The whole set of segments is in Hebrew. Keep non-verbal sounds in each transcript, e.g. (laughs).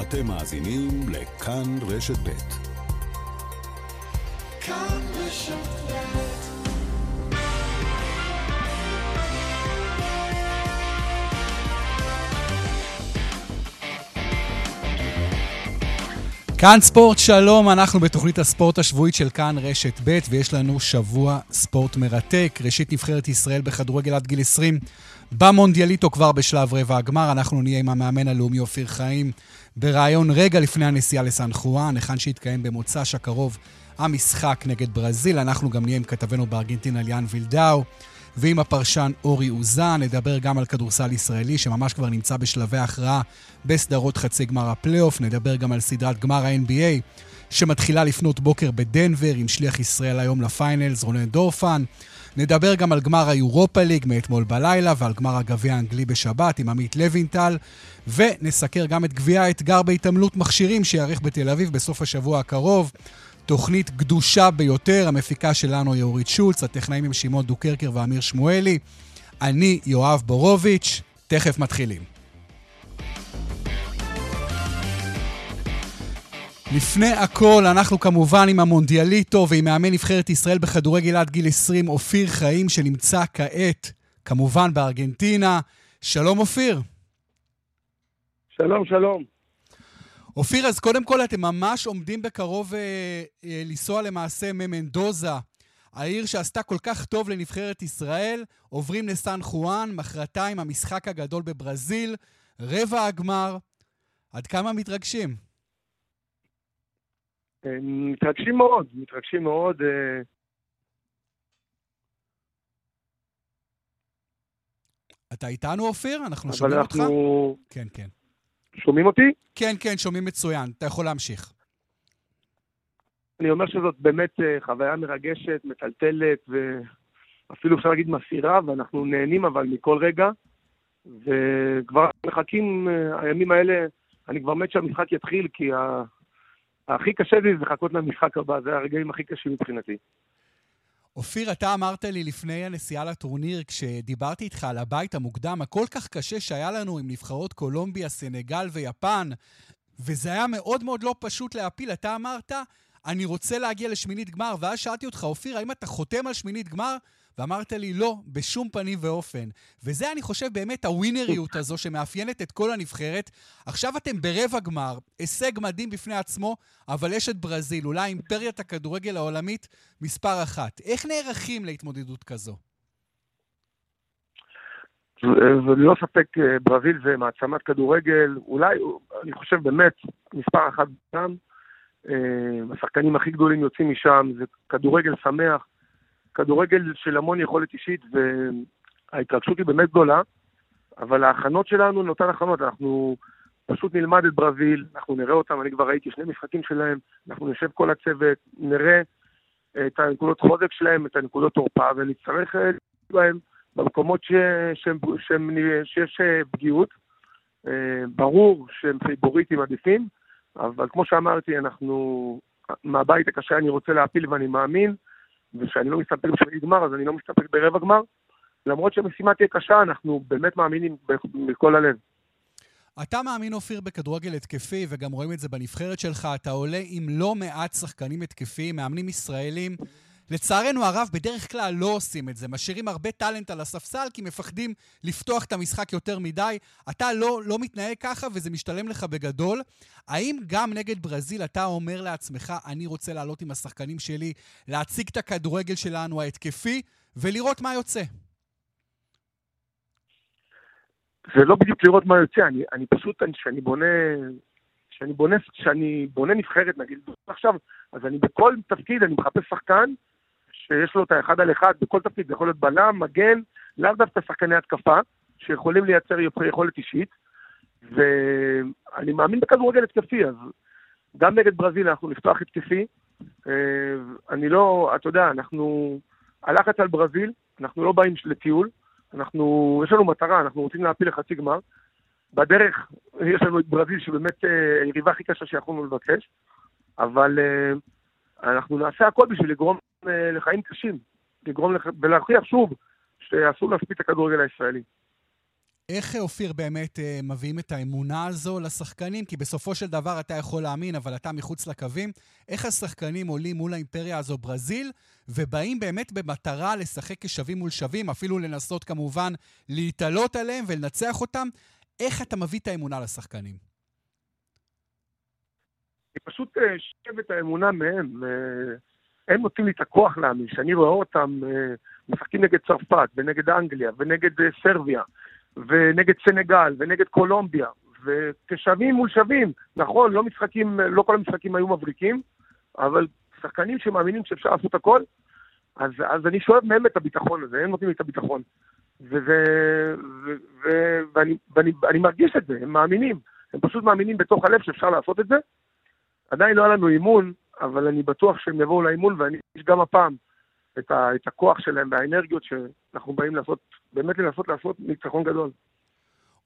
אתם מאזינים לכאן רשת ב'. כאן רשת כאן ספורט שלום, אנחנו בתוכנית הספורט השבועית של כאן רשת ב' ויש לנו שבוע ספורט מרתק. ראשית נבחרת ישראל בכדורגל עד גיל 20 במונדיאליטו כבר בשלב רבע הגמר. אנחנו נהיה עם המאמן הלאומי אופיר חיים בריאיון רגע לפני הנסיעה לסן חואן, היכן שהתקיים במוצ"ש הקרוב המשחק נגד ברזיל. אנחנו גם נהיה עם כתבנו בארגנטינה ליאן וילדאו. ועם הפרשן אורי אוזן. נדבר גם על כדורסל ישראלי, שממש כבר נמצא בשלבי הכרעה בסדרות חצי גמר הפלייאוף. נדבר גם על סדרת גמר ה-NBA, שמתחילה לפנות בוקר בדנבר, עם שליח ישראל היום ל Finals, רונן דורפן. נדבר גם על גמר היורופה ליג מאתמול בלילה ועל גמר הגביע האנגלי בשבת עם עמית לוינטל ונסקר גם את גביע האתגר בהתעמלות מכשירים שיארך בתל אביב בסוף השבוע הקרוב. תוכנית גדושה ביותר, המפיקה שלנו היא אורית שולץ, הטכנאים הם שמעון דוקרקר ואמיר שמואלי. אני יואב בורוביץ', תכף מתחילים. לפני הכל, אנחנו כמובן עם המונדיאליטו ועם מאמן נבחרת ישראל בכדורגל עד גיל 20, אופיר חיים, שנמצא כעת, כמובן בארגנטינה. שלום אופיר. שלום, שלום. אופיר, אז קודם כל אתם ממש עומדים בקרוב אה, אה, לנסוע למעשה ממנדוזה, העיר שעשתה כל כך טוב לנבחרת ישראל, עוברים לסן חואן, מחרתיים המשחק הגדול בברזיל, רבע הגמר. עד כמה מתרגשים? מתרגשים מאוד, מתרגשים מאוד. אה... אתה איתנו, אופיר? אנחנו שומעים אנחנו... אותך? כן, כן. שומעים אותי? כן, כן, שומעים מצוין. אתה יכול להמשיך. אני אומר שזאת באמת אה, חוויה מרגשת, מטלטלת, ואפילו אפשר להגיד מסירה, ואנחנו נהנים אבל מכל רגע. וכבר מחכים, אה, הימים האלה, אני כבר מת שהמשחק יתחיל, כי הכי קשה לי זה לחכות למשחק הבא, זה הרגעים הכי קשים מבחינתי. אופיר, אתה אמרת לי לפני הנסיעה לטורניר, כשדיברתי איתך על הבית המוקדם, הכל כך קשה שהיה לנו עם נבחרות קולומביה, סנגל ויפן, וזה היה מאוד מאוד לא פשוט להפיל. אתה אמרת, אני רוצה להגיע לשמינית גמר, ואז שאלתי אותך, אופיר, האם אתה חותם על שמינית גמר? ואמרת לי, לא, בשום פנים ואופן. וזה, אני חושב, באמת הווינריות הזו שמאפיינת את כל הנבחרת. עכשיו אתם ברבע גמר, הישג מדהים בפני עצמו, אבל יש את ברזיל, אולי אימפריית הכדורגל העולמית מספר אחת. איך נערכים להתמודדות כזו? וללא ספק אה, ברזיל זה מעצמת כדורגל, אולי, אני חושב באמת, מספר אחת גם. אה, השחקנים הכי גדולים יוצאים משם, זה כדורגל שמח, כדורגל של המון יכולת אישית, וההתרגשות היא באמת גדולה, אבל ההכנות שלנו הן אותן הכנות, אנחנו פשוט נלמד את ברזיל, אנחנו נראה אותם, אני כבר ראיתי שני משחקים שלהם, אנחנו נשב כל הצוות, נראה את הנקודות חוזק שלהם, את הנקודות תורפה, ונצטרך אה, בהם במקומות ש... ש... ש... שיש אה, פגיעות. אה, ברור שהם פיבוריטים עדיפים, אבל כמו שאמרתי, אנחנו, מהבית הקשה אני רוצה להפיל ואני מאמין, ושאני לא מסתפק בשביל גמר, אז אני לא מסתפק ברבע גמר. למרות שהמשימה תהיה קשה, אנחנו באמת מאמינים מכל הלב. אתה מאמין, אופיר, בכדורגל התקפי, וגם רואים את זה בנבחרת שלך. אתה עולה עם לא מעט שחקנים התקפיים, מאמנים ישראלים. לצערנו הרב, בדרך כלל לא עושים את זה. משאירים הרבה טאלנט על הספסל, כי מפחדים לפתוח את המשחק יותר מדי. אתה לא, לא מתנהג ככה, וזה משתלם לך בגדול. האם גם נגד ברזיל אתה אומר לעצמך, אני רוצה לעלות עם השחקנים שלי, להציג את הכדורגל שלנו ההתקפי, ולראות מה יוצא? זה לא בדיוק לראות מה יוצא, אני, אני פשוט, כשאני בונה, כשאני בונה, כשאני בונה נבחרת, נגיד עכשיו, אז אני בכל תפקיד, אני מחפש שחקן שיש לו את האחד על אחד בכל תפקיד, זה יכול להיות בלם, מגן, לאו דווקא שחקני התקפה, שיכולים לייצר יכולת אישית, ואני מאמין בכדורגל התקפי, אז גם נגד ברזיל אנחנו נפתח התקפי. אה, אני לא, אתה יודע, אנחנו, הלחץ על ברזיל, אנחנו לא באים לטיול, אנחנו, יש לנו מטרה, אנחנו רוצים להפיל לחצי גמר. בדרך יש לנו את ברזיל, שבאמת אה, היריבה הכי קשה שיכולנו לבקש, אבל אה, אנחנו נעשה הכל בשביל לגרום לחיים קשים, לגרום לח... ולהוכיח שוב שאסור להספיק את הכדורגל הישראלי. איך, אופיר, באמת אה, מביאים את האמונה הזו לשחקנים? כי בסופו של דבר אתה יכול להאמין, אבל אתה מחוץ לקווים. איך השחקנים עולים מול האימפריה הזו, ברזיל, ובאים באמת במטרה לשחק כשווים מול שווים, אפילו לנסות כמובן להתעלות עליהם ולנצח אותם? איך אתה מביא את האמונה לשחקנים? אני פשוט אה, שואב את האמונה מהם. אה, הם נותנים לי את הכוח להאמין, שאני רואה אותם אה, משחקים נגד צרפת, ונגד אנגליה, ונגד סרביה, ונגד סנגל, ונגד קולומביה, וכשווים מול שווים. נכון, לא משחקים, לא כל המשחקים היו מבריקים, אבל שחקנים שמאמינים שאפשר לעשות הכל, אז, אז אני שואב מהם את הביטחון הזה, הם נותנים לי את הביטחון. וזה, ו, ו, ואני, ואני, ואני מרגיש את זה, הם מאמינים. הם פשוט מאמינים בתוך הלב שאפשר לעשות את זה. עדיין לא היה לנו אימון, אבל אני בטוח שהם יבואו לאימון, ואני יש גם הפעם את, ה, את הכוח שלהם והאנרגיות שאנחנו באים לעשות, באמת לנסות לעשות ניצחון גדול.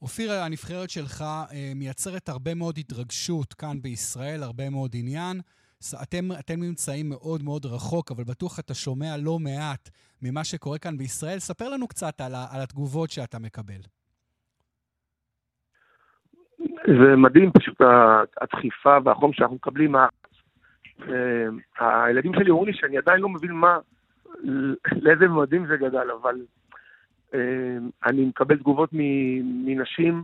אופיר, הנבחרת שלך אה, מייצרת הרבה מאוד התרגשות כאן בישראל, הרבה מאוד עניין. אתם, אתם נמצאים מאוד מאוד רחוק, אבל בטוח אתה שומע לא מעט ממה שקורה כאן בישראל. ספר לנו קצת על, ה, על התגובות שאתה מקבל. זה מדהים פשוט הדחיפה והחום שאנחנו מקבלים. הילדים שלי אומרים לי שאני עדיין לא מבין מה, לאיזה ממדים זה גדל, אבל אה, אני מקבל תגובות מנשים,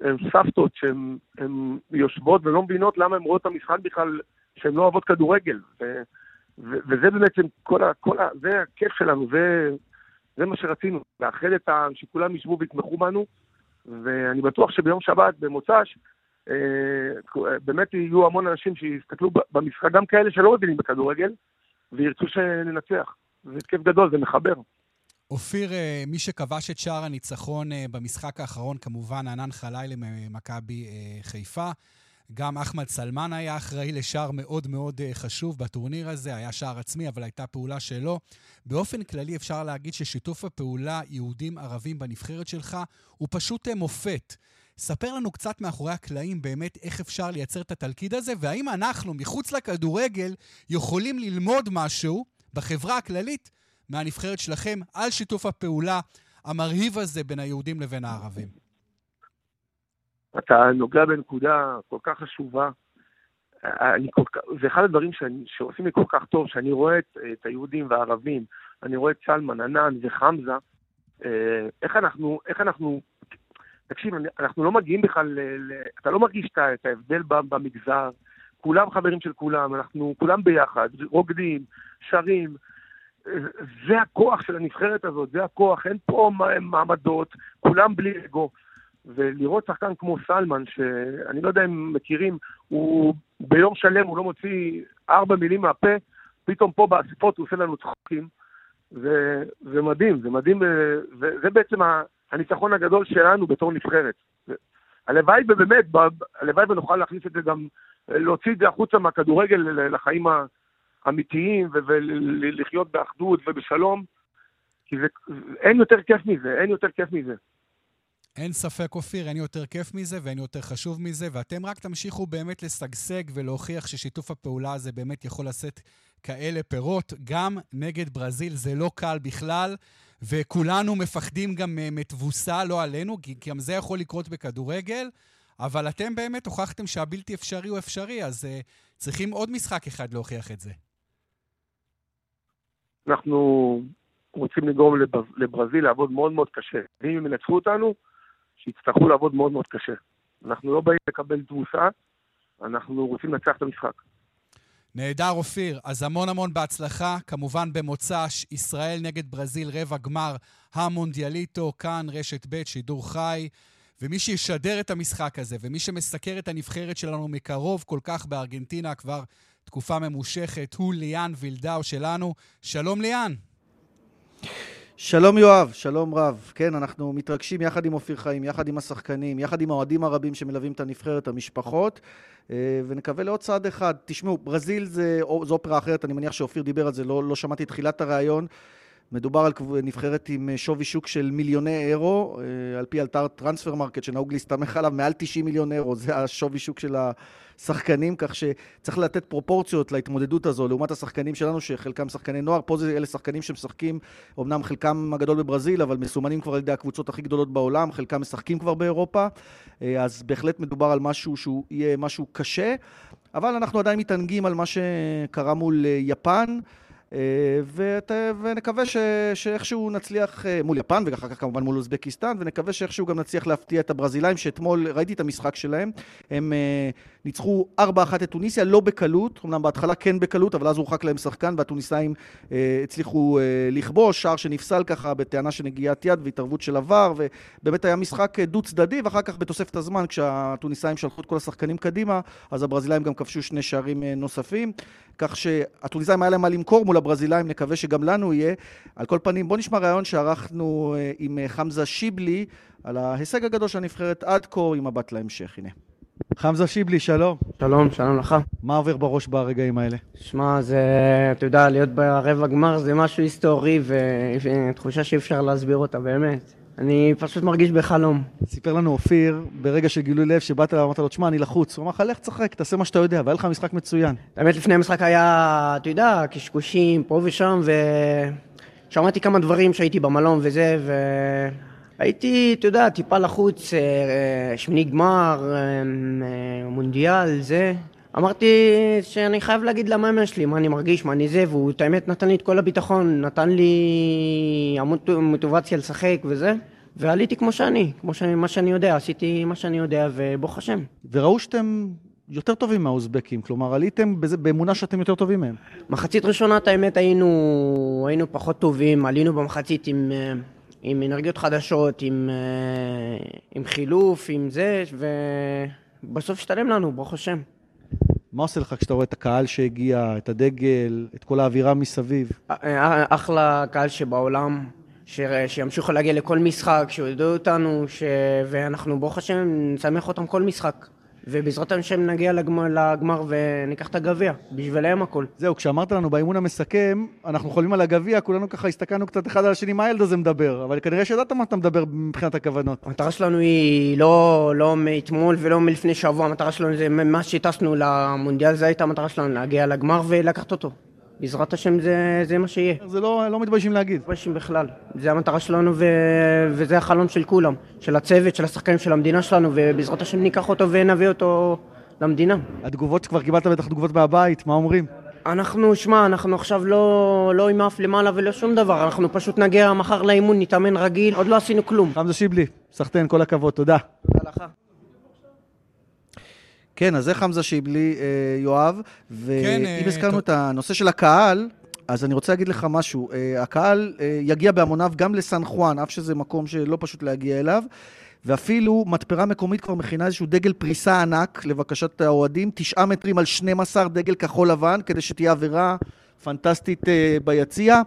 הן סבתות, שהן יושבות ולא מבינות למה הן רואות את המשחק בכלל, שהן לא אוהבות כדורגל. ו, ו, וזה בעצם כל ה... כל ה זה הכיף שלנו, זה, זה מה שרצינו, לאחד את ה... שכולם ישבו ויתמכו בנו. ואני בטוח שביום שבת, במוצ"ש, באמת יהיו המון אנשים שיסתכלו במשחק, גם כאלה שלא מבינים בכדורגל, וירצו שננצח. זה כיף גדול, זה מחבר. אופיר, אה, מי שכבש את שער הניצחון אה, במשחק האחרון, כמובן ענן חלילה ממכבי חיפה. גם אחמד סלמן היה אחראי לשער מאוד מאוד אה, חשוב בטורניר הזה, היה שער עצמי, אבל הייתה פעולה שלו. באופן כללי אפשר להגיד ששיתוף הפעולה יהודים-ערבים בנבחרת שלך הוא פשוט אה, מופת. ספר לנו קצת מאחורי הקלעים באמת איך אפשר לייצר את התלכיד הזה, והאם אנחנו, מחוץ לכדורגל, יכולים ללמוד משהו בחברה הכללית מהנבחרת שלכם על שיתוף הפעולה המרהיב הזה בין היהודים לבין הערבים. אתה נוגע בנקודה כל כך חשובה. אני כל כך, זה אחד הדברים שאני, שעושים לי כל כך טוב, שאני רואה את, את היהודים והערבים, אני רואה את סלמן, ענן וחמזה, אה, איך אנחנו, איך אנחנו, תקשיב, אנחנו לא מגיעים בכלל, ל, אתה לא מרגיש את ההבדל במגזר, כולם חברים של כולם, אנחנו כולם ביחד, רוקדים, שרים, זה הכוח של הנבחרת הזאת, זה הכוח, אין פה מעמדות, כולם בלי אגו. ולראות שחקן כמו סלמן, שאני לא יודע אם מכירים, הוא ביום שלם הוא לא מוציא ארבע מילים מהפה, פתאום פה באספות הוא עושה לנו צחוקים. זה, זה מדהים, זה מדהים, וזה בעצם הניצחון הגדול שלנו בתור נבחרת. הלוואי ובאמת, הלוואי ונוכל להכניס את זה גם, להוציא את זה החוצה מהכדורגל לחיים האמיתיים ולחיות באחדות ובשלום, כי זה, אין יותר כיף מזה, אין יותר כיף מזה. אין ספק, אופיר, אין יותר כיף מזה ואין יותר חשוב מזה, ואתם רק תמשיכו באמת לשגשג ולהוכיח ששיתוף הפעולה הזה באמת יכול לשאת כאלה פירות. גם נגד ברזיל זה לא קל בכלל, וכולנו מפחדים גם מתבוסה, לא עלינו, כי גם זה יכול לקרות בכדורגל, אבל אתם באמת הוכחתם שהבלתי אפשרי הוא אפשרי, אז uh, צריכים עוד משחק אחד להוכיח את זה. אנחנו רוצים לגרום לברזיל לעבוד מאוד מאוד קשה. ואם הם ינצחו אותנו, שיצטרכו לעבוד מאוד מאוד קשה. אנחנו לא באים לקבל תבוסה, אנחנו רוצים לנצח את המשחק. נהדר, אופיר. אז המון המון בהצלחה. כמובן במוצ"ש, ישראל נגד ברזיל, רבע גמר המונדיאליטו, כאן רשת ב', שידור חי. ומי שישדר את המשחק הזה, ומי שמסקר את הנבחרת שלנו מקרוב כל כך בארגנטינה כבר תקופה ממושכת, הוא ליאן וילדאו שלנו. שלום ליאן. שלום יואב, שלום רב. כן, אנחנו מתרגשים יחד עם אופיר חיים, יחד עם השחקנים, יחד עם האוהדים הרבים שמלווים את הנבחרת, המשפחות, אה, ונקווה לעוד צעד אחד. תשמעו, ברזיל זה, זו אופרה אחרת, אני מניח שאופיר דיבר על זה, לא, לא שמעתי תחילת הראיון. מדובר על נבחרת עם שווי שוק של מיליוני אירו, על פי אתר Transfermarkt שנהוג להסתמך עליו, מעל 90 מיליון אירו, זה השווי שוק של השחקנים, כך שצריך לתת פרופורציות להתמודדות הזו, לעומת השחקנים שלנו, שחלקם שחקני נוער, פה זה אלה שחקנים שמשחקים, אמנם חלקם הגדול בברזיל, אבל מסומנים כבר על ידי הקבוצות הכי גדולות בעולם, חלקם משחקים כבר באירופה, אז בהחלט מדובר על משהו שהוא יהיה משהו קשה, אבל אנחנו עדיין מתענגים על מה שקרה מול יפן. ות, ונקווה ש, שאיכשהו נצליח מול יפן, ואחר כך כמובן מול אוזבקיסטן, ונקווה שאיכשהו גם נצליח להפתיע את הברזילאים, שאתמול ראיתי את המשחק שלהם, הם ניצחו 4-1 את טוניסיה, לא בקלות, אמנם בהתחלה כן בקלות, אבל אז הורחק להם שחקן, והטוניסאים אה, הצליחו אה, לכבוש, שער שנפסל ככה בטענה של נגיעת יד והתערבות של עבר, ובאמת היה משחק דו-צדדי, ואחר כך בתוספת הזמן, כשהטוניסאים שלחו את כל השחקנים קדימה, אז הברזילאים גם כבשו שני שערים אה, נוספים, כך שהטוניסאים היה להם מה למכור מול הברזילאים, נקווה שגם לנו יהיה. על כל פנים, בואו נשמע ראיון שערכנו אה, עם אה, חמזה שיבלי, על ההישג הגדול של הנבחרת עד כה, עם מבט להמשך, הנה. חמזה שיבלי, שלום. שלום, שלום לך. מה עובר בראש ברגעים האלה? שמע, זה, אתה יודע, להיות ברבע גמר זה משהו היסטורי ותחושה שאי אפשר להסביר אותה, באמת. אני פשוט מרגיש בחלום. סיפר לנו אופיר, ברגע של גילוי לב, שבאת אליו, אמרת לו, תשמע, אני לחוץ. הוא אמר לך, לך תשחק, תעשה מה שאתה יודע, והיה לך משחק מצוין. האמת, לפני המשחק היה, אתה יודע, קשקושים פה ושם, ושמעתי כמה דברים שהייתי במלון וזה, ו... הייתי, אתה יודע, טיפה לחוץ, אה, אה, שמיני גמר, אה, מונדיאל, זה. אמרתי שאני חייב להגיד למאמן שלי מה אני מרגיש, מה אני זה, והוא את האמת נתן לי את כל הביטחון, נתן לי המון מוטיבציה לשחק וזה, ועליתי כמו שאני, כמו שאני, מה שאני יודע, עשיתי מה שאני יודע, וברוך השם. וראו שאתם יותר טובים מהאוזבקים, כלומר עליתם בזה, באמונה שאתם יותר טובים מהם. מחצית ראשונה, את האמת, היינו, היינו פחות טובים, עלינו במחצית עם... עם אנרגיות חדשות, עם, אה, עם חילוף, עם זה, ובסוף השתלם לנו, ברוך השם. מה עושה לך כשאתה רואה את הקהל שהגיע, את הדגל, את כל האווירה מסביב? אה, אה, אחלה קהל שבעולם. שימשיכו להגיע לכל משחק, שיודעו אותנו. ואנחנו ברוך השם נשמח אותם כל משחק. ובעזרת השם נגיע לגמר, לגמר וניקח את הגביע, בשבילם הכל. זהו, כשאמרת לנו באימון המסכם, אנחנו חולמים על הגביע, כולנו ככה הסתכלנו קצת אחד על השני, מה הילד הזה מדבר? אבל כנראה שידעת מה אתה מדבר מבחינת הכוונות. המטרה שלנו היא לא, לא מאתמול ולא מלפני שבוע, המטרה שלנו זה מה שטסנו למונדיאל, זו הייתה המטרה שלנו, להגיע לגמר ולקחת אותו. בעזרת השם זה, זה מה שיהיה. זה לא, לא מתביישים להגיד. לא מתביישים בכלל. זה המטרה שלנו ו... וזה החלום של כולם. של הצוות, של השחקנים, של המדינה שלנו, ובעזרת השם ניקח אותו ונביא אותו למדינה. התגובות שכבר קיבלת בטח תגובות מהבית, מה אומרים? אנחנו, שמע, אנחנו עכשיו לא, לא עם אף למעלה ולא שום דבר, אנחנו פשוט נגיע מחר לאימון, נתאמן רגיל, עוד לא עשינו כלום. חמזה שיבלי, סחטיין, כל הכבוד, תודה. תודה לך. כן, אז זה חמזה שיבלי, אה, יואב, ואם כן, הזכרנו אה, את הנושא של הקהל, אז אני רוצה להגיד לך משהו. אה, הקהל אה, יגיע בהמוניו גם לסן חואן, אף שזה מקום שלא פשוט להגיע אליו, ואפילו מתפרה מקומית כבר מכינה איזשהו דגל פריסה ענק לבקשת האוהדים, תשעה מטרים על 12 דגל כחול לבן, כדי שתהיה עבירה פנטסטית אה, ביציע,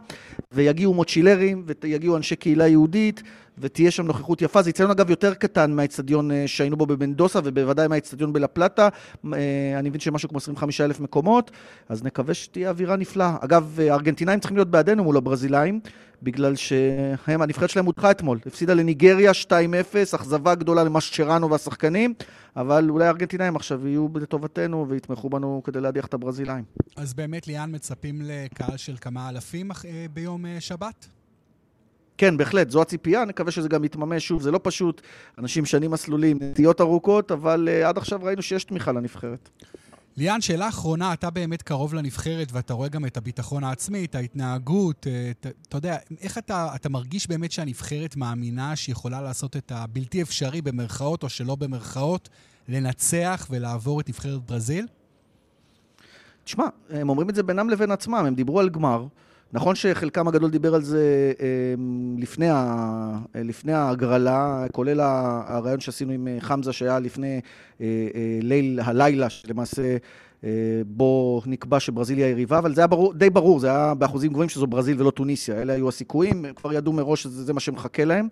ויגיעו מוצ'ילרים, ויגיעו אנשי קהילה יהודית, ותהיה שם נוכחות יפה. זה אצטדיון אגב יותר קטן מהאצטדיון אה, שהיינו בו במנדוסה, ובוודאי מהאצטדיון בלפלטה. אה, אני מבין שמשהו כמו 25 אלף מקומות, אז נקווה שתהיה אווירה נפלאה. אגב, הארגנטינאים צריכים להיות בעדינו מול הברזילאים, בגלל שהם, הנבחרת שלהם הודחה אתמול. הפסידה לניגריה 2-0, אכזבה גדולה למאשצ'רנו והשחקנים, אבל אולי הארגנטינאים עכשיו יהיו לטובתנו ויתמכו בנו כדי להדיח את הברזילאים. אז באמת, ליאן, מצפים לקהל של כמה אלפים ביום שבת? כן, בהחלט, זו הציפייה, נקווה שזה גם יתממש. שוב, זה לא פשוט, אנשים שנים מסלולים, נטיות ארוכות, אבל uh, עד עכשיו ראינו שיש תמיכה לנבחרת. ליאן, שאלה אחרונה, אתה באמת קרוב לנבחרת ואתה רואה גם את הביטחון העצמי, את ההתנהגות, את, אתה יודע, איך אתה, אתה מרגיש באמת שהנבחרת מאמינה שהיא יכולה לעשות את הבלתי אפשרי במרכאות או שלא במרכאות, לנצח ולעבור את נבחרת ברזיל? תשמע, הם אומרים את זה בינם לבין עצמם, הם דיברו על גמר. נכון שחלקם הגדול דיבר על זה אמ, לפני, ה, לפני ההגרלה, כולל הרעיון שעשינו עם אה, חמזה שהיה לפני אה, אה, ליל, הלילה, שלמעשה בו נקבע שברזיל היא היריבה, אבל זה היה ברור, די ברור, זה היה באחוזים גבוהים שזו ברזיל ולא טוניסיה. אלה היו הסיכויים, הם כבר ידעו מראש שזה מה שמחכה להם,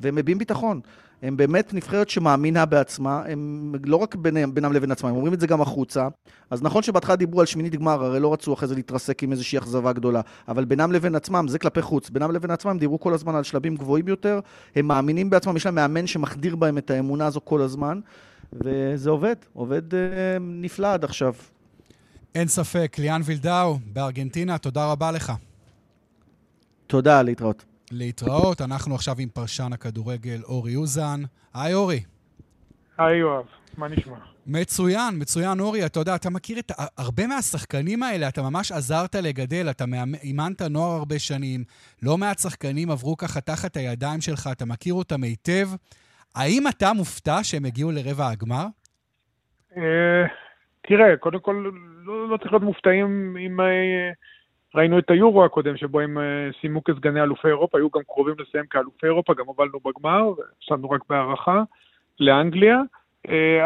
והם מביעים ביטחון. הם באמת נבחרת שמאמינה בעצמה, הם לא רק בינם, בינם לבין עצמם, הם אומרים את זה גם החוצה. אז נכון שבהתחלה דיברו על שמינית גמר, הרי לא רצו אחרי זה להתרסק עם איזושהי אכזבה גדולה, אבל בינם לבין עצמם, זה כלפי חוץ, בינם לבין עצמם הם דיברו כל הזמן על שלבים גבוהים יותר, הם מאמינים בעצמם, יש להם מאמן שמחדיר בהם את האמונה הזו כל הזמן, וזה עובד, עובד אה, נפלא עד עכשיו. אין ספק, ליאן וילדאו בארגנטינה, תודה רבה לך. תודה, להתראות. להתראות. אנחנו עכשיו עם פרשן הכדורגל אורי אוזן. היי אורי. היי יואב, מה נשמע? מצוין, מצוין אורי. אתה יודע, אתה מכיר את הרבה מהשחקנים האלה, אתה ממש עזרת לגדל, אתה אימנת נוער הרבה שנים, לא מעט שחקנים עברו ככה תחת הידיים שלך, אתה מכיר אותם היטב. האם אתה מופתע שהם הגיעו לרבע הגמר? אה, תראה, קודם כל, לא, לא צריך להיות מופתעים אם... אה, ראינו את היורו הקודם, שבו הם אה, סיימו כסגני אלופי אירופה, היו גם קרובים לסיים כאלופי אירופה, גם הובלנו בגמר, וישבנו רק בהערכה לאנגליה.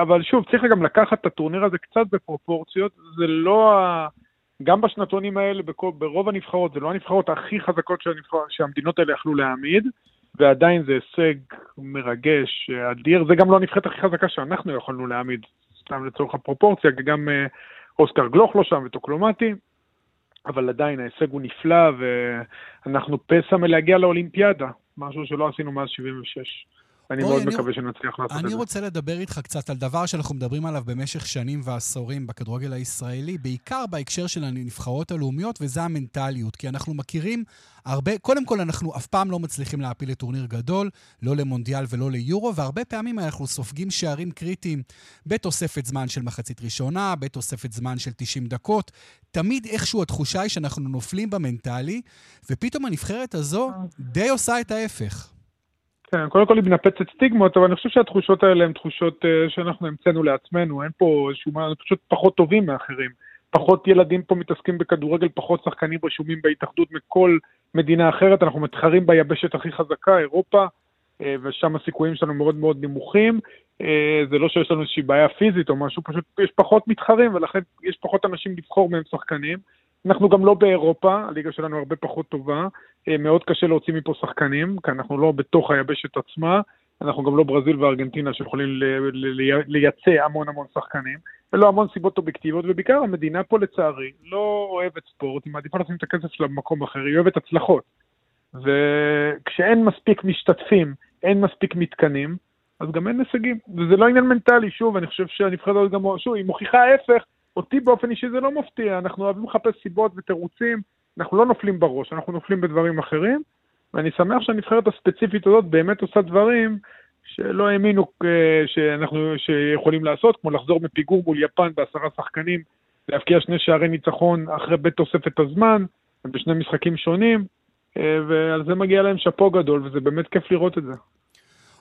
אבל שוב, צריך גם לקחת את הטורניר הזה קצת בפרופורציות, זה לא ה... גם בשנתונים האלה, ברוב הנבחרות, זה לא הנבחרות הכי חזקות שהנבחר, שהמדינות האלה יכלו להעמיד, ועדיין זה הישג מרגש, אדיר. זה גם לא הנבחרת הכי חזקה שאנחנו יכולנו להעמיד, סתם לצורך הפרופורציה, כי גם אה, אוסקר גלוך לא שם וטוקלומטי. אבל עדיין ההישג הוא נפלא, ואנחנו פסע מלהגיע לאולימפיאדה, משהו שלא עשינו מאז 76. אני מאוד אני, מקווה שנצליח לעשות את זה. אני רוצה לדבר איתך קצת על דבר שאנחנו מדברים עליו במשך שנים ועשורים בכדורגל הישראלי, בעיקר בהקשר של הנבחרות הלאומיות, וזה המנטליות. כי אנחנו מכירים הרבה, קודם כל אנחנו אף פעם לא מצליחים להפיל לטורניר גדול, לא למונדיאל ולא ליורו, והרבה פעמים אנחנו סופגים שערים קריטיים בתוספת זמן של מחצית ראשונה, בתוספת זמן של 90 דקות. תמיד איכשהו התחושה היא שאנחנו נופלים במנטלי, ופתאום הנבחרת הזו די עושה את ההפך. כן, קודם כל היא מנפצת סטיגמות, אבל אני חושב שהתחושות האלה הן תחושות uh, שאנחנו המצאנו לעצמנו, אין פה איזשהו מה, פשוט פחות טובים מאחרים. פחות ילדים פה מתעסקים בכדורגל, פחות שחקנים רשומים בהתאחדות מכל מדינה אחרת, אנחנו מתחרים ביבשת הכי חזקה, אירופה, uh, ושם הסיכויים שלנו מאוד מאוד נמוכים. Uh, זה לא שיש לנו איזושהי בעיה פיזית או משהו, פשוט יש פחות מתחרים, ולכן יש פחות אנשים לבחור מהם שחקנים. אנחנו גם לא באירופה, הליגה שלנו הרבה פחות טובה, אה, מאוד קשה להוציא מפה שחקנים, כי אנחנו לא בתוך היבשת עצמה, אנחנו גם לא ברזיל וארגנטינה שיכולים לייצא המון המון שחקנים, ולא המון סיבות אובייקטיביות, ובעיקר המדינה פה לצערי לא אוהבת ספורט, היא מעדיפה לשים את הכסף שלה במקום אחר, היא אוהבת הצלחות. וכשאין מספיק משתתפים, אין מספיק מתקנים, אז גם אין הישגים. וזה לא עניין מנטלי, שוב, אני חושב שהנבחרת הזאת גם, שוב, היא מוכיחה ההפך, אותי באופן אישי זה לא מפתיע, אנחנו אוהבים לחפש סיבות ותירוצים, אנחנו לא נופלים בראש, אנחנו נופלים בדברים אחרים, ואני שמח שהנבחרת הספציפית הזאת באמת עושה דברים שלא האמינו אה, שאנחנו שיכולים לעשות, כמו לחזור מפיגור מול יפן בעשרה שחקנים, להבקיע שני שערי ניצחון אחרי בית תוספת הזמן, בשני משחקים שונים, אה, ועל זה מגיע להם שאפו גדול, וזה באמת כיף לראות את זה.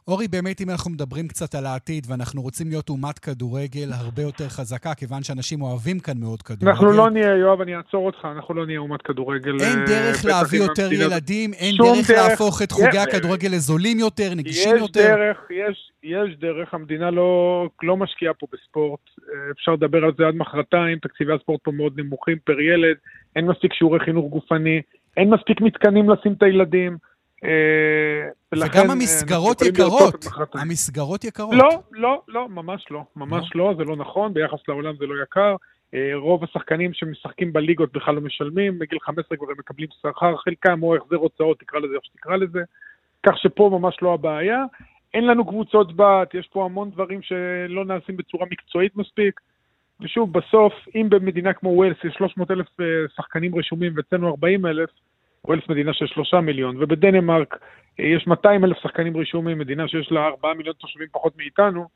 אורי, באמת, אם אנחנו מדברים קצת על העתיד, ואנחנו רוצים להיות אומת כדורגל הרבה יותר חזקה, כיוון שאנשים אוהבים כאן מאוד כדורגל. אנחנו לא נהיה, יואב, אני אעצור אותך, אנחנו לא נהיה אומת כדורגל. אין אה, דרך להביא יותר ילדים, אין דרך, דרך להפוך את חוגי הכדורגל לזולים יותר, נגישים יש יותר. דרך, יש, יש דרך, המדינה לא, לא משקיעה פה בספורט. אה, אפשר לדבר על זה עד מחרתיים, תקציבי הספורט פה מאוד נמוכים פר ילד, אין מספיק שיעורי חינוך גופני, אין מספיק מתקנים לשים את הילדים. אה, וגם אה, המסגרות יקרות. המסגרות יקרות. לא, לא, לא, ממש לא. ממש לא, לא זה לא נכון, ביחס לעולם זה לא יקר. אה, רוב השחקנים שמשחקים בליגות בכלל לא משלמים, בגיל 15 כבר הם מקבלים שכר, חלקם או החזר הוצאות, תקרא לזה איך שתקרא לזה. כך שפה ממש לא הבעיה. אין לנו קבוצות בת, יש פה המון דברים שלא נעשים בצורה מקצועית מספיק. ושוב, בסוף, אם במדינה כמו ווילס יש 300 אלף שחקנים רשומים ואצלנו 40 אלף, ווילס מדינה של שלושה מיליון, ובדנמרק אה, יש 200 אלף שחקנים רשומים, מדינה שיש לה 4 מיליון תושבים פחות מאיתנו,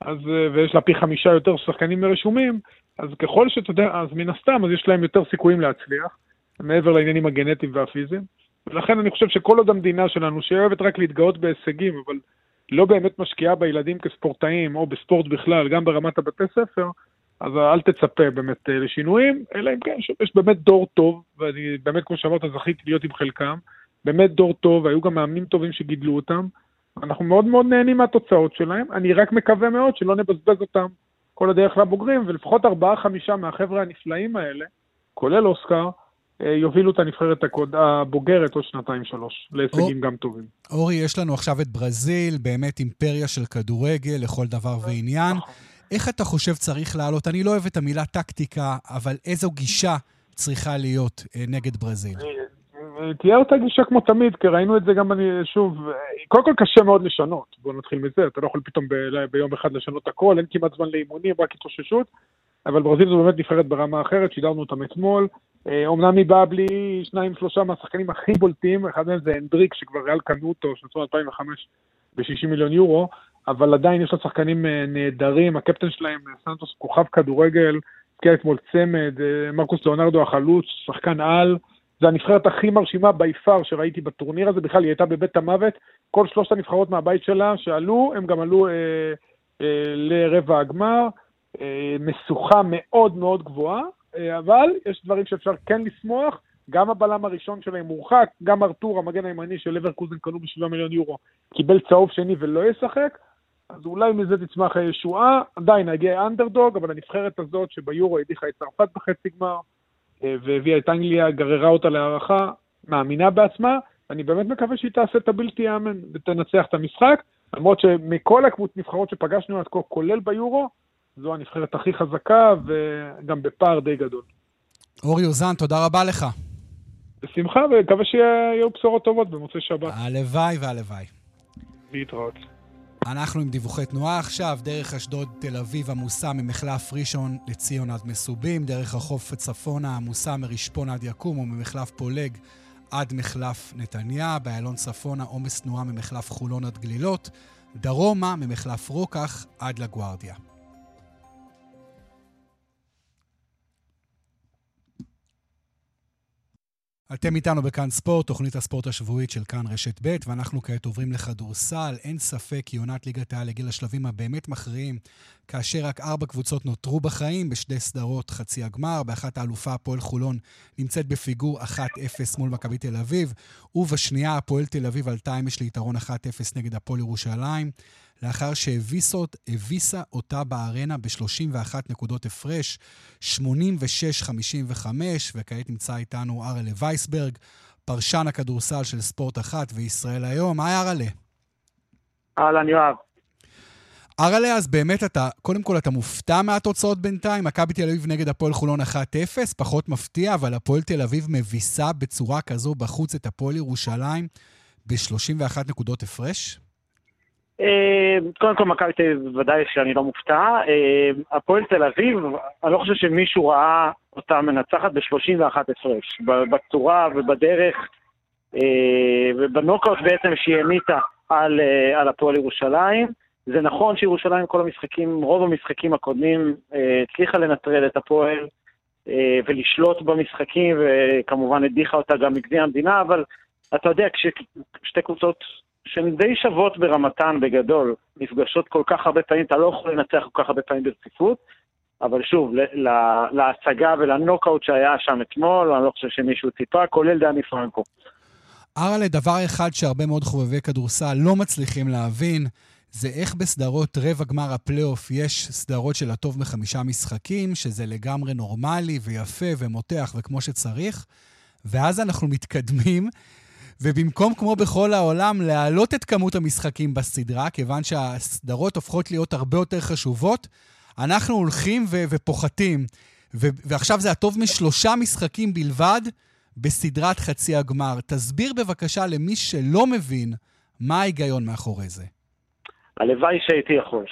אז, אה, ויש לה פי חמישה יותר שחקנים רשומים, אז ככל שאתה יודע, אז מן הסתם, אז יש להם יותר סיכויים להצליח, מעבר לעניינים הגנטיים והפיזיים. ולכן אני חושב שכל עוד המדינה שלנו, שאוהבת רק להתגאות בהישגים, אבל לא באמת משקיעה בילדים כספורטאים, או בספורט בכלל, גם ברמת הבתי ספר, אז אל תצפה באמת אה, לשינויים, אלא אם כן יש באמת דור טוב, ואני באמת, כמו שאמרת, זכיתי להיות עם חלקם, באמת דור טוב, והיו גם מאמנים טובים שגידלו אותם. אנחנו מאוד מאוד נהנים מהתוצאות שלהם, אני רק מקווה מאוד שלא נבזבז אותם כל הדרך לבוגרים, ולפחות ארבעה-חמישה מהחבר'ה הנפלאים האלה, כולל אוסקר, אה, יובילו את הנבחרת הקוד, הבוגרת עוד שנתיים-שלוש, להישגים אור, גם טובים. אורי, יש לנו עכשיו את ברזיל, באמת אימפריה של כדורגל לכל דבר ועניין. נכון. איך אתה חושב צריך לעלות? אני לא אוהב את המילה טקטיקה, אבל איזו גישה צריכה להיות אה, נגד ברזיל? תהיה אותה גישה כמו תמיד, כי ראינו את זה גם, אני, שוב, קודם כל קשה מאוד לשנות, בואו נתחיל מזה, אתה לא יכול פתאום ב, ביום אחד לשנות הכל, אין כמעט זמן לאימונים, רק התאוששות, אבל ברזיל זו באמת נבחרת ברמה אחרת, שידרנו אותם אתמול, אומנם היא באה בלי שניים שלושה מהשחקנים הכי בולטים, אחד מהם זה הנדריק שכבר ריאל קנו אותו, שנתנו 2005 ב-60 מיליון יורו, אבל עדיין יש לה שחקנים אה, נהדרים, הקפטן שלהם, סנטוס כוכב כדורגל, הזכיר אתמול צמד, אה, מרקוס ליאונרדו החלוץ, שחקן על, זה הנבחרת הכי מרשימה בי פאר שראיתי בטורניר הזה, בכלל היא הייתה בבית המוות, כל שלושת הנבחרות מהבית שלה שעלו, הם גם עלו אה, אה, לרבע הגמר, אה, משוכה מאוד מאוד גבוהה, אה, אבל יש דברים שאפשר כן לשמוח, גם הבלם הראשון שלהם מורחק, גם ארתור, המגן הימני של לברקוזן קנו ב-7 מיליון יורו, קיבל צהוב שני ולא ישחק, אז אולי מזה תצמח הישועה, עדיין הגיע אנדרדוג, אבל הנבחרת הזאת שביורו הדיחה את צרפת בחצי גמר, אה, והביאה את אנגליה, גררה אותה להערכה, מאמינה בעצמה, אני באמת מקווה שהיא תעשה את הבלתי יאמן ותנצח את המשחק, למרות שמכל הנבחרות שפגשנו עד כה, כולל ביורו, זו הנבחרת הכי חזקה וגם בפער די גדול. אורי אוזן, תודה רבה לך. בשמחה, ומקווה שיהיו בשורות טובות במוצאי שבת. הלוואי והלוואי. להתראות. אנחנו עם דיווחי תנועה עכשיו, דרך אשדוד תל אביב עמוסה ממחלף ראשון לציון עד מסובים, דרך החוף צפונה עמוסה מרשפון עד יקום וממחלף פולג עד מחלף נתניה, באיילון צפונה עומס תנועה ממחלף חולון עד גלילות, דרומה ממחלף רוקח עד לגוארדיה. אתם איתנו בכאן ספורט, תוכנית הספורט השבועית של כאן רשת ב', ואנחנו כעת עוברים לכדורסל. אין ספק כי עונת ליגת העל הגיע לשלבים הבאמת מכריעים, כאשר רק ארבע קבוצות נותרו בחיים בשתי סדרות חצי הגמר. באחת האלופה הפועל חולון נמצאת בפיגור 1-0 מול מכבי תל אביב, ובשנייה הפועל תל אביב עלתה אמש ליתרון 1-0 נגד הפועל ירושלים. לאחר שהביסה אותה בארנה ב-31 נקודות הפרש, 86-55, וכעת נמצא איתנו ארלה וייסברג, פרשן הכדורסל של ספורט אחת וישראל היום. היי ארלה. אהלן יואב. ארלה, אז באמת אתה, קודם כל אתה מופתע מהתוצאות בינתיים? מכבי תל אביב נגד הפועל חולון 1-0, פחות מפתיע, אבל הפועל תל אביב מביסה בצורה כזו בחוץ את הפועל ירושלים ב-31 נקודות הפרש? אה, קודם כל, מכבי תל אביב, ודאי שאני לא מופתע. אה, הפועל תל אביב, אני לא חושב שמישהו ראה אותה מנצחת ב-31 הפרש. בצורה ובדרך אה, ובנוקאוט בעצם שהיא המיתה על, על הפועל ירושלים. זה נכון שירושלים כל המשחקים, רוב המשחקים הקודמים, הצליחה לנטרל את הפועל ולשלוט במשחקים, וכמובן הדיחה אותה גם מגביע המדינה, אבל אתה יודע, כששתי קבוצות שהן די שוות ברמתן בגדול, נפגשות כל כך הרבה פעמים, אתה לא יכול לנצח כל כך הרבה פעמים ברציפות, אבל שוב, להצגה ולנוקאוט שהיה שם אתמול, אני לא חושב שמישהו ציפה, כולל דני פרנקו. ארלה, לדבר אחד שהרבה מאוד חובבי כדורסל לא מצליחים להבין, זה איך בסדרות רבע גמר הפלייאוף יש סדרות של הטוב מחמישה משחקים, שזה לגמרי נורמלי ויפה ומותח וכמו שצריך, ואז אנחנו מתקדמים ובמקום, כמו בכל העולם, להעלות את כמות המשחקים בסדרה, כיוון שהסדרות הופכות להיות הרבה יותר חשובות, אנחנו הולכים ו- ופוחתים. ו- ועכשיו זה הטוב משלושה משחקים בלבד בסדרת חצי הגמר. תסביר בבקשה למי שלא מבין מה ההיגיון מאחורי זה. הלוואי שהייתי יכול.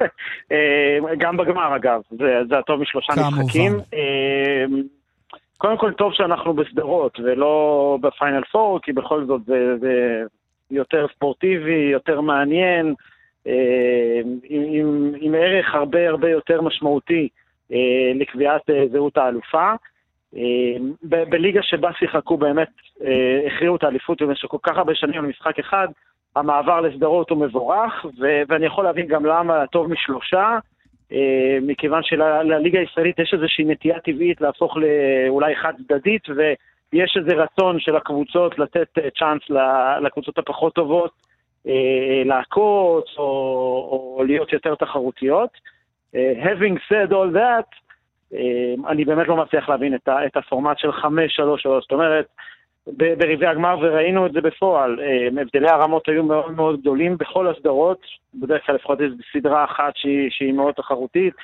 (laughs) אה, גם בגמר, אגב, זה, זה הטוב משלושה כמובן. משחקים. אה, קודם כל טוב שאנחנו בסדרות ולא בפיינל פור, כי בכל זאת זה, זה יותר ספורטיבי, יותר מעניין, אה, עם, עם, עם ערך הרבה הרבה יותר משמעותי אה, לקביעת אה, זהות האלופה. ב- בליגה שבה שיחקו באמת, הכריעו את האליפות במשך כל כך הרבה שנים למשחק אחד, המעבר לסדרות הוא מבורך, ו- ואני יכול להבין גם למה טוב משלושה. אה, מכיוון שלליגה הישראלית יש איזושהי נטייה טבעית להפוך לאולי חד צדדית, ויש איזה רצון של הקבוצות לתת אה, צ'אנס לקבוצות הפחות טובות אה, לעקוץ או, או להיות יותר תחרותיות. having said all that, אני באמת לא מצליח להבין את, את הפורמט של 5-3-3, זאת אומרת, ברבעי הגמר, וראינו את זה בפועל. הבדלי הרמות היו מאוד מאוד גדולים בכל הסדרות, בדרך כלל לפחות איזו סדרה אחת שהיא, שהיא מאוד תחרותית,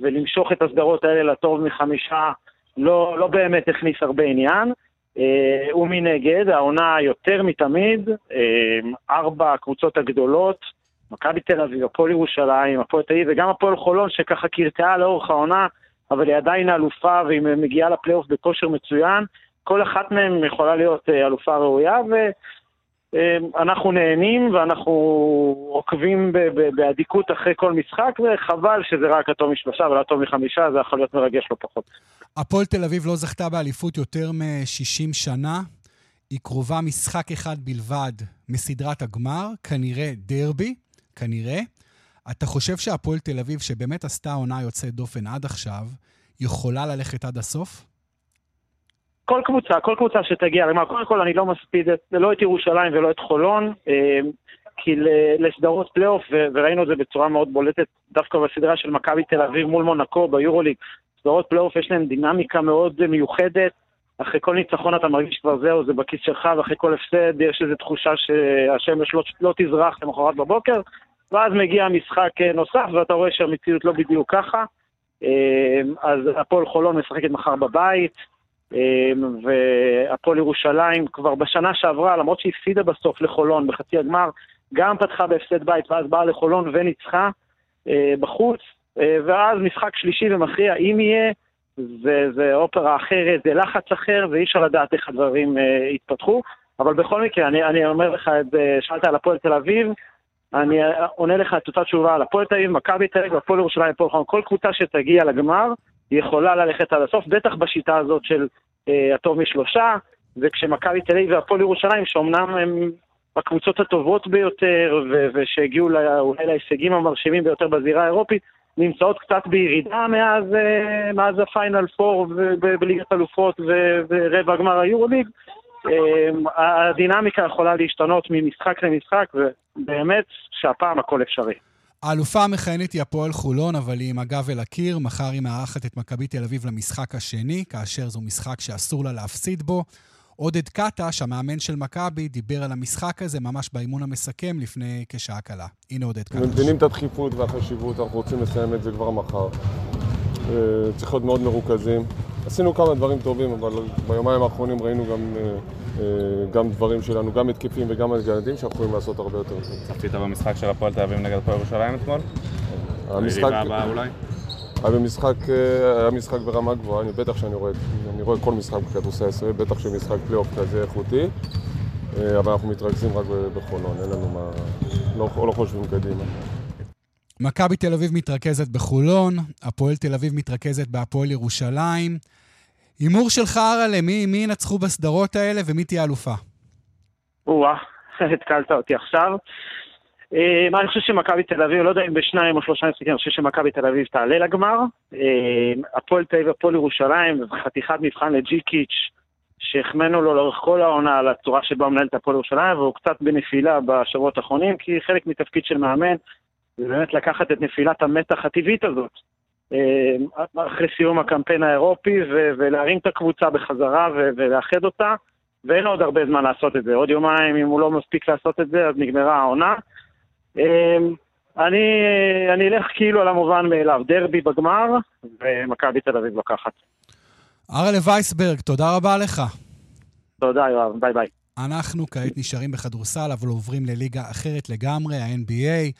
ולמשוך את הסדרות האלה לטוב מחמישה לא, לא באמת הכניס הרבה עניין. אה, ומנגד, העונה יותר מתמיד, אה, ארבע הקבוצות הגדולות, מכבי תל אביב, הפועל ירושלים, הפועל תל אביב וגם הפועל חולון שככה קרטעה לאורך העונה, אבל היא עדיין אלופה והיא מגיעה לפלייאוף בכושר מצוין. כל אחת מהן יכולה להיות אה, אלופה ראויה, ואנחנו נהנים ואנחנו עוקבים באדיקות אחרי כל משחק, וחבל שזה רק הטוב משלושה ולא הטוב מחמישה, זה יכול להיות מרגש לא פחות. הפועל תל אביב לא זכתה באליפות יותר מ-60 שנה. היא קרובה משחק אחד בלבד מסדרת הגמר, כנראה דרבי, כנראה. אתה חושב שהפועל תל אביב, שבאמת עשתה עונה יוצאת דופן עד עכשיו, יכולה ללכת עד הסוף? כל קבוצה, כל קבוצה שתגיע, למה, קודם כל אני לא מספיד לא את ירושלים ולא את חולון, אה, כי לסדרות פלייאוף, וראינו את זה בצורה מאוד בולטת דווקא בסדרה של מכבי תל אביב מול מונקו ביורוליג, סדרות פלייאוף יש להן דינמיקה מאוד מיוחדת, אחרי כל ניצחון אתה מרגיש כבר זהו, זה בכיס שלך, ואחרי כל הפסד יש איזו תחושה שהשמש לא, לא תזרח למחרת בבוקר, ואז מגיע משחק אה, נוסף ואתה רואה שהמציאות לא בדיוק ככה. אה, אז הפועל חולון משחקת מחר בבית, אמ, והפועל ירושלים כבר בשנה שעברה, למרות שהיא הפסידה בסוף לחולון בחצי הגמר, גם פתחה בהפסד בית ואז באה לחולון וניצחה אה, בחוץ, אה, ואז משחק שלישי ומכריע, אם יהיה, זה, זה אופרה אחרת, זה לחץ אחר, ואי אפשר לדעת איך הדברים אה, יתפתחו. אבל בכל מקרה, אני, אני אומר לך שאלת על הפועל תל אביב, אני עונה לך את אותה תשובה על הפועל תל אביב, מכבי תל אביב, הפועל ירושלים, הפועל חולון, כל קבוצה שתגיע לגמר, היא יכולה ללכת עד הסוף, בטח בשיטה הזאת של אה, הטוב משלושה, וכשמכבי תל אביב והפועל ירושלים, שאומנם הם הקבוצות הטובות ביותר, ו- ושהגיעו לה, אולי להישגים המרשימים ביותר בזירה האירופית, נמצאות קצת בירידה מאז, אה, מאז הפיינל פור בליגת אלופות ורבע גמר היורוליג. אה, הדינמיקה יכולה להשתנות ממשחק למשחק, ובאמת שהפעם הכל אפשרי. האלופה המכהנת היא הפועל חולון, אבל היא עם הגב אל הקיר. מחר היא מארחת את מכבי תל אביב למשחק השני, כאשר זהו משחק שאסור לה להפסיד בו. עודד קטש, המאמן של מכבי, דיבר על המשחק הזה ממש באימון המסכם לפני כשעה קלה. הנה עודד קטש. מבינים את הדחיפות והחשיבות, אנחנו רוצים לסיים את זה כבר מחר. אה, צריך להיות מאוד מרוכזים. עשינו כמה דברים טובים, אבל ביומיים האחרונים ראינו גם, אה, אה, גם דברים שלנו, גם התקפים וגם הגנדים, שאנחנו יכולים לעשות הרבה יותר טוב. צפית במשחק של הפועל תל אביב נגד הפועל ירושלים אתמול? המשחק... הבאה אולי? היה במשחק, אה, היה משחק ברמה גבוהה, אני בטח שאני רואה, אני רואה כל משחק בכדורסל הישראלי, בטח שמשחק פלייאוף כזה איכותי, אבל אנחנו מתרכזים רק בחולון, אין לנו מה, לא, לא חושבים קדימה. מכבי תל אביב מתרכזת בחולון, הפועל תל אביב מתרכזת בהפועל ירושלים. הימור שלך, אראלה, מי, ינצחו בסדרות האלה ומי תהיה אלופה? או-אה, התקלת אותי עכשיו. אה, מה אני חושב שמכבי תל אביב, לא יודע אם בשניים או שלושה משחקים, אני חושב שמכבי תל אביב תעלה לגמר. אה, הפועל תל אביב, הפועל ירושלים, חתיכת מבחן לג'יקיץ', שהחמאנו לו לאורך כל העונה על הצורה שבה מנהל את הפועל ירושלים, והוא קצת בנפילה בשבועות האחרונים, כי חלק מתפקיד של מאמן זה באמת לקחת את נפילת המתח הטבעית הזאת. אה, אחרי סיום הקמפיין האירופי ולהרים את הקבוצה בחזרה ולאחד אותה, ואין עוד הרבה זמן לעשות את זה. עוד יומיים, אם הוא לא מספיק לעשות את זה, אז נגמרה העונה. אה, אני, אני אלך כאילו על המובן מאליו, דרבי בגמר, ומכבי תל אביב לקחת. ארלה וייסברג, תודה רבה לך. תודה, יואב, ביי ביי. אנחנו כעת נשארים בכדורסל, אבל עוברים לליגה אחרת לגמרי, ה-NBA.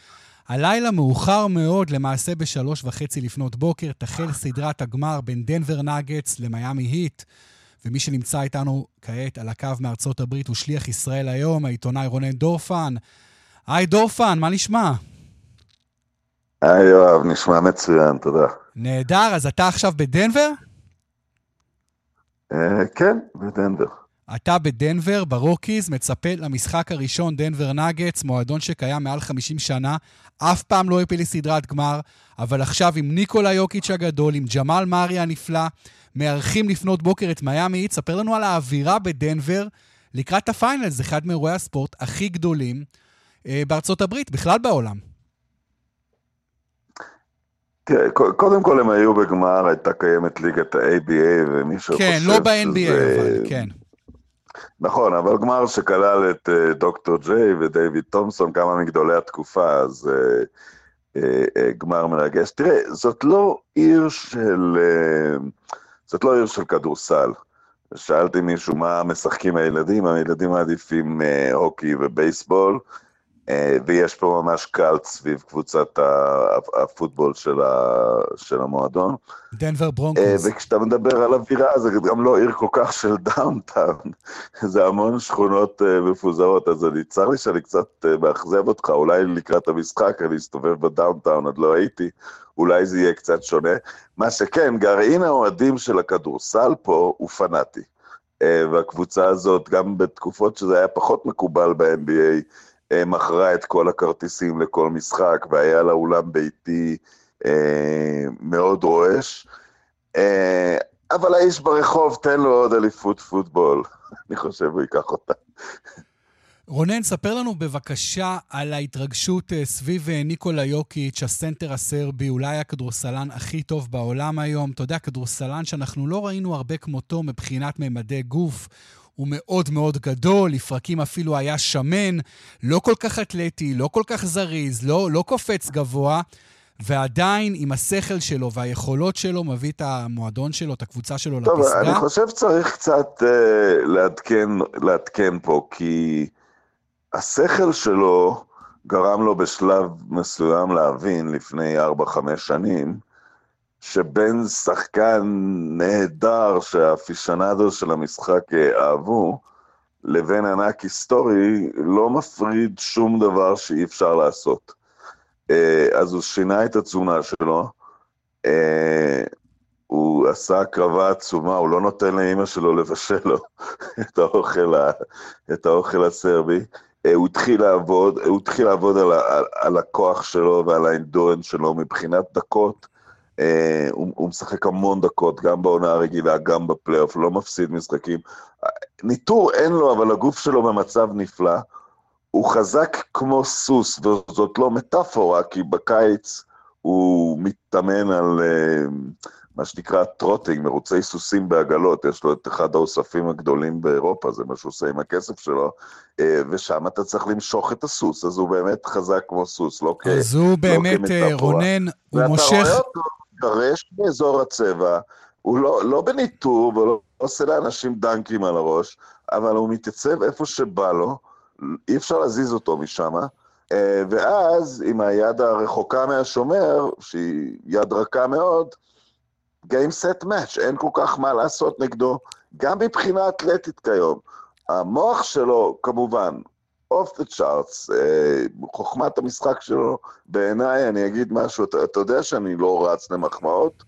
הלילה מאוחר מאוד, למעשה בשלוש וחצי לפנות בוקר, תחל סדרת הגמר בין דנבר נגטס למיאמי היט. ומי שנמצא איתנו כעת על הקו מארצות הברית הוא שליח ישראל היום, העיתונאי רונן דורפן. היי דורפן, מה נשמע? היי יואב, נשמע מצוין, תודה. נהדר, אז אתה עכשיו בדנבר? אה, כן, בדנבר. אתה בדנבר, ב Rockies, מצפה למשחק הראשון, דנבר נגטס, מועדון שקיים מעל 50 שנה, אף פעם לא הפיל לסדרת גמר, אבל עכשיו עם ניקולה יוקיץ' הגדול, עם ג'מאל מארי הנפלא, מארחים לפנות בוקר את מיאמי, תספר לנו על האווירה בדנבר לקראת הפיינל, זה אחד מאירועי הספורט הכי גדולים אה, בארצות הברית, בכלל בעולם. תראה, קודם כל הם היו בגמר, הייתה קיימת ליגת ה-ABA, ומי שחושב כן, לא ב-NBA, אבל כן. נכון, אבל גמר שכלל את uh, דוקטור ג'יי ודייוויד תומסון, כמה מגדולי התקופה, אז uh, uh, גמר מרגש. תראה, זאת לא עיר של... זאת לא עיר של כדורסל. שאלתי מישהו מה משחקים הילדים, הילדים מעדיפים הוקי ובייסבול. אה, ויש פה ממש cult סביב קבוצת הפוטבול של, ה, של המועדון. דנבר ברונקוס. וכשאתה מדבר על אווירה, זה גם לא עיר כל כך של downtown, (laughs) זה המון שכונות אה, מפוזרות, אז אני, צר לי שאני קצת אה, מאכזב אותך, אולי לקראת המשחק אני אסתובב ב downtown, עוד לא הייתי, אולי זה יהיה קצת שונה. מה שכן, גרעין האוהדים של הכדורסל פה הוא פנאטי. והקבוצה הזאת, גם בתקופות שזה היה פחות מקובל ב-NBA, אה, מכרה את כל הכרטיסים לכל משחק, והיה לה אולם ביתי אה, מאוד רועש. אה, אבל האיש ברחוב, תן לו עוד אליפות פוטבול. (laughs) אני חושב הוא ייקח אותה. רונן, ספר לנו בבקשה על ההתרגשות אה, סביב אה, ניקולה יוקיץ', הסנטר הסרבי, אולי הכדורסלן הכי טוב בעולם היום. אתה יודע, כדורסלן שאנחנו לא ראינו הרבה כמותו מבחינת ממדי גוף. הוא מאוד מאוד גדול, לפרקים אפילו היה שמן, לא כל כך אתלטי, לא כל כך זריז, לא, לא קופץ גבוה, ועדיין עם השכל שלו והיכולות שלו מביא את המועדון שלו, את הקבוצה שלו טוב, לפסגה. טוב, אני חושב שצריך קצת uh, לעדכן, לעדכן פה, כי השכל שלו גרם לו בשלב מסוים להבין, לפני 4-5 שנים, שבין שחקן נהדר שהאפישנדו של המשחק אהבו, לבין ענק היסטורי, לא מפריד שום דבר שאי אפשר לעשות. אה, אז הוא שינה את התזונה שלו, אה, הוא עשה הקרבה עצומה, הוא לא נותן לאימא שלו לבשל לו (laughs) את האוכל, את האוכל הסרבי. אה, הוא התחיל לעבוד, הוא התחיל לעבוד על, על, על הכוח שלו ועל האינדורנס שלו מבחינת דקות. אה, הוא, הוא משחק המון דקות, גם בעונה הרגילה, גם בפלייאוף, לא מפסיד משחקים. ניתור אין לו, אבל הגוף שלו במצב נפלא. הוא חזק כמו סוס, וזאת לא מטאפורה, כי בקיץ הוא מתאמן על אה, מה שנקרא trotting, מרוצי סוסים בעגלות, יש לו את אחד האוספים הגדולים באירופה, זה מה שהוא עושה עם הכסף שלו, אה, ושם אתה צריך למשוך את הסוס, אז הוא באמת חזק כמו סוס, לא כמטאפורה. אז הוא לא באמת, כמטאפורה. רונן, הוא מושך... ואתה רואה אותו, מתגרש באזור הצבע, הוא לא, לא בניטור ולא עושה לאנשים דנקים על הראש, אבל הוא מתייצב איפה שבא לו, אי אפשר להזיז אותו משם, אה, ואז עם היד הרחוקה מהשומר, שהיא יד רכה מאוד, Game set match, אין כל כך מה לעשות נגדו, גם מבחינה אתלטית כיום. המוח שלו, כמובן, אוף דה צ'ארטס, חוכמת המשחק שלו, בעיניי, אני אגיד משהו, אתה, אתה יודע שאני לא רץ למחמאות?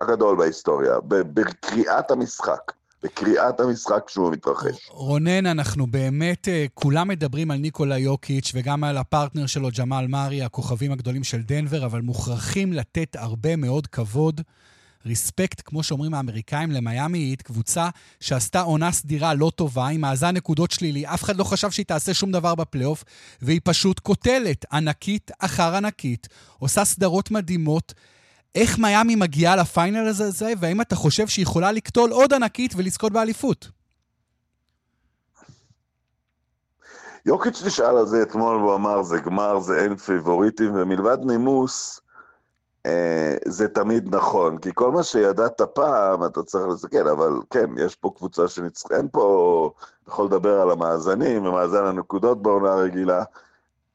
הגדול בהיסטוריה, בקריאת המשחק. בקריאת המשחק כשהוא מתרחש. רונן, אנחנו באמת, אה, כולם מדברים על ניקולה יוקיץ' וגם על הפרטנר שלו, ג'מאל מארי, הכוכבים הגדולים של דנבר, אבל מוכרחים לתת הרבה מאוד כבוד ריספקט, כמו שאומרים האמריקאים, למיאמי היט, קבוצה שעשתה עונה סדירה לא טובה, עם מאזן נקודות שלילי, אף אחד לא חשב שהיא תעשה שום דבר בפלייאוף, והיא פשוט קוטלת, ענקית אחר ענקית, עושה סדרות מדהימות. איך מיאמי מגיעה לפיינל הזה, והאם אתה חושב שהיא יכולה לקטול עוד ענקית ולזכות באליפות? יוקיץ' נשאל על זה אתמול, והוא אמר, זה גמר, זה אין פיבוריטים, ומלבד נימוס, זה תמיד נכון, כי כל מה שידעת פעם, אתה צריך לסתכל, אבל כן, יש פה קבוצה שניצחה, אין פה, יכול לדבר על המאזנים ומאזן הנקודות בעונה הרגילה.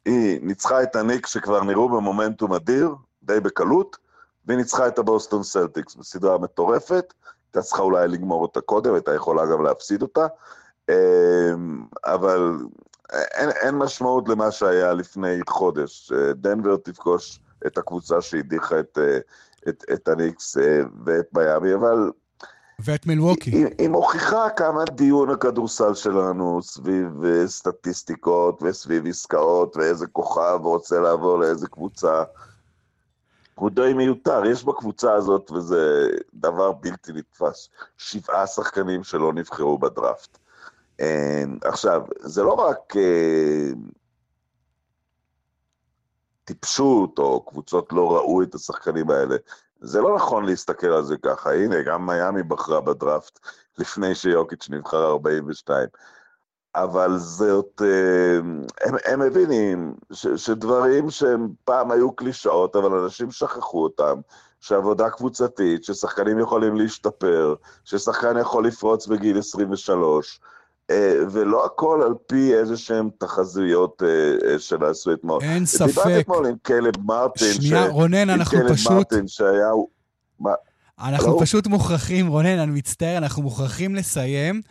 היא ניצחה את הניק שכבר נראו במומנטום אדיר, די בקלות, והיא ניצחה את הבוסטון סלטיקס בסדרה מטורפת, הייתה צריכה אולי לגמור אותה קודם, הייתה יכולה גם להפסיד אותה, אה, אבל אין, אין משמעות למה שהיה לפני חודש. אה, דנבר תפגוש את הקבוצה שהדיחה את, אה, את, את הניקס אה, ואת מיאמי, אבל... ואת מלווקי. היא, היא מוכיחה כמה דיון הכדורסל שלנו סביב אה, סטטיסטיקות וסביב עסקאות ואיזה כוכב רוצה לעבור לאיזה קבוצה. הוא די מיותר, יש בקבוצה הזאת, וזה דבר בלתי נתפס, שבעה שחקנים שלא נבחרו בדראפט. עכשיו, זה לא רק טיפשות, או קבוצות לא ראו את השחקנים האלה. זה לא נכון להסתכל על זה ככה. הנה, גם מיאמי בחרה בדראפט לפני שיוקיץ' נבחר 42. אבל זאת, אה, הם, הם מבינים ש, שדברים שהם פעם היו קלישאות, אבל אנשים שכחו אותם, שעבודה קבוצתית, ששחקנים יכולים להשתפר, ששחקן יכול לפרוץ בגיל 23, אה, ולא הכל על פי איזה שהן תחזיות אה, שנעשו אתמול. אין ספק. דיברתי אתמול עם קלב מרטין. שנייה, ש... רונן, אנחנו פשוט... מרטין שהיה... מה? אנחנו לא? פשוט מוכרחים, רונן, אני מצטער, אנחנו מוכרחים לסיים.